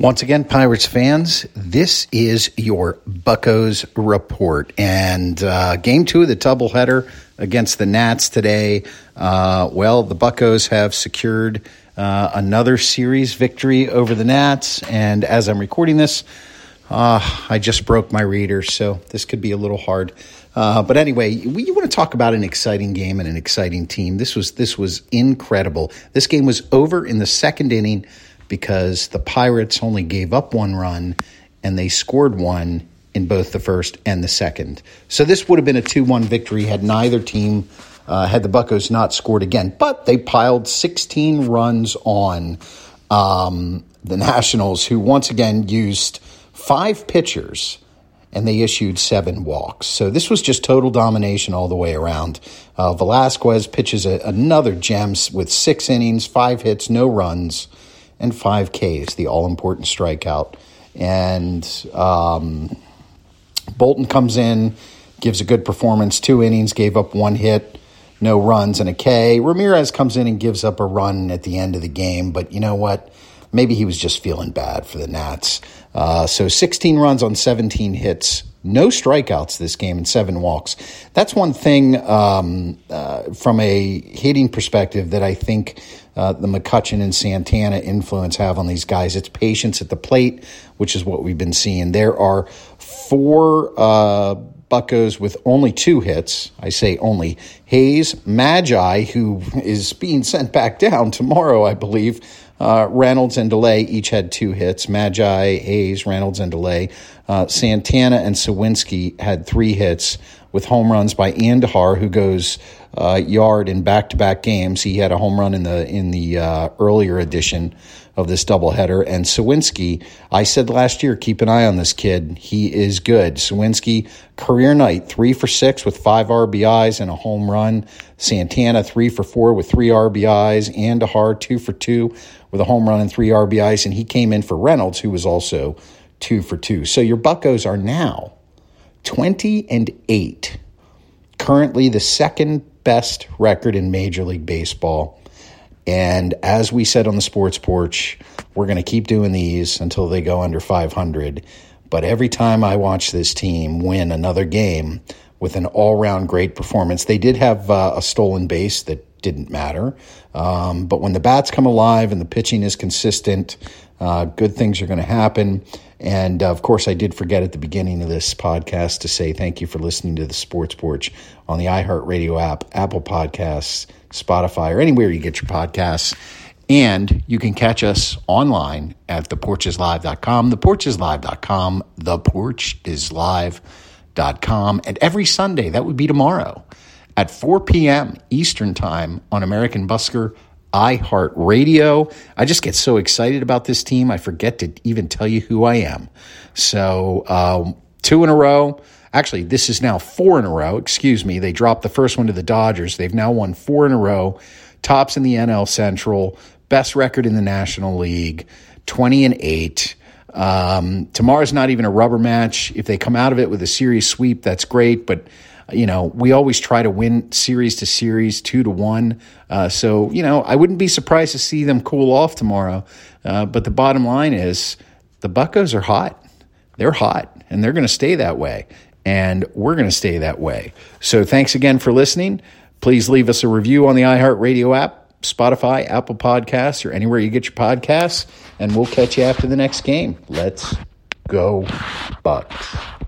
Once again, Pirates fans, this is your Buccos report. And uh, game two of the doubleheader against the Nats today. Uh, well, the Buccos have secured uh, another series victory over the Nats. And as I'm recording this, uh, I just broke my reader, so this could be a little hard. Uh, but anyway, we, you want to talk about an exciting game and an exciting team. This was this was incredible. This game was over in the second inning because the Pirates only gave up one run and they scored one in both the first and the second. So this would have been a 2 1 victory had neither team, uh, had the Buccos not scored again. But they piled 16 runs on um, the Nationals, who once again used five pitchers and they issued seven walks. So this was just total domination all the way around. Uh, Velazquez pitches a, another gem with six innings, five hits, no runs and five Ks, the all important strikeout. And um, Bolton comes in, gives a good performance, two innings, gave up one hit, no runs, and a K. Ramirez comes in and gives up a run at the end of the game, but you know what? Maybe he was just feeling bad for the Nats. Uh, so 16 runs on 17 hits no strikeouts this game and seven walks. That's one thing um, uh, from a hitting perspective that I think uh, the McCutchen and Santana influence have on these guys. It's patience at the plate, which is what we've been seeing. There are four uh, Buccos with only two hits. I say only. Hayes, Maggi, who is being sent back down tomorrow, I believe. Uh, Reynolds and DeLay each had two hits. Maggi, Hayes, Reynolds, and DeLay. Uh, Santana and Suwinski had three hits with home runs by Andujar, who goes uh, yard in back-to-back games. He had a home run in the in the uh, earlier edition of this doubleheader. And Suwinski, I said last year, keep an eye on this kid. He is good. Suwinski, career night, three for six with five RBIs and a home run. Santana, three for four with three RBIs. Andujar, two for two with a home run and three RBIs. And he came in for Reynolds, who was also two for two. So your Buccos are now 20 and 8. Currently the second best record in Major League Baseball. And as we said on the sports porch, we're going to keep doing these until they go under 500. But every time I watch this team win another game with an all round great performance, they did have uh, a stolen base that didn't matter. Um, but when the bats come alive and the pitching is consistent, uh, good things are going to happen. And uh, of course, I did forget at the beginning of this podcast to say thank you for listening to the Sports Porch on the iHeartRadio app, Apple Podcasts, Spotify, or anywhere you get your podcasts. And you can catch us online at theporchislive.com, theporchislive.com, theporchislive.com. And every Sunday, that would be tomorrow, at 4 p.m. Eastern Time on American Busker iHeartRadio. I just get so excited about this team, I forget to even tell you who I am. So, um, two in a row. Actually, this is now four in a row. Excuse me. They dropped the first one to the Dodgers. They've now won four in a row. Tops in the NL Central, best record in the National League, 20 and 8. Um, tomorrow's not even a rubber match. If they come out of it with a series sweep, that's great. But you know, we always try to win series to series, two to one. Uh, so, you know, I wouldn't be surprised to see them cool off tomorrow. Uh, but the bottom line is the Buccos are hot. They're hot, and they're going to stay that way. And we're going to stay that way. So, thanks again for listening. Please leave us a review on the iHeartRadio app, Spotify, Apple Podcasts, or anywhere you get your podcasts. And we'll catch you after the next game. Let's go, Bucs.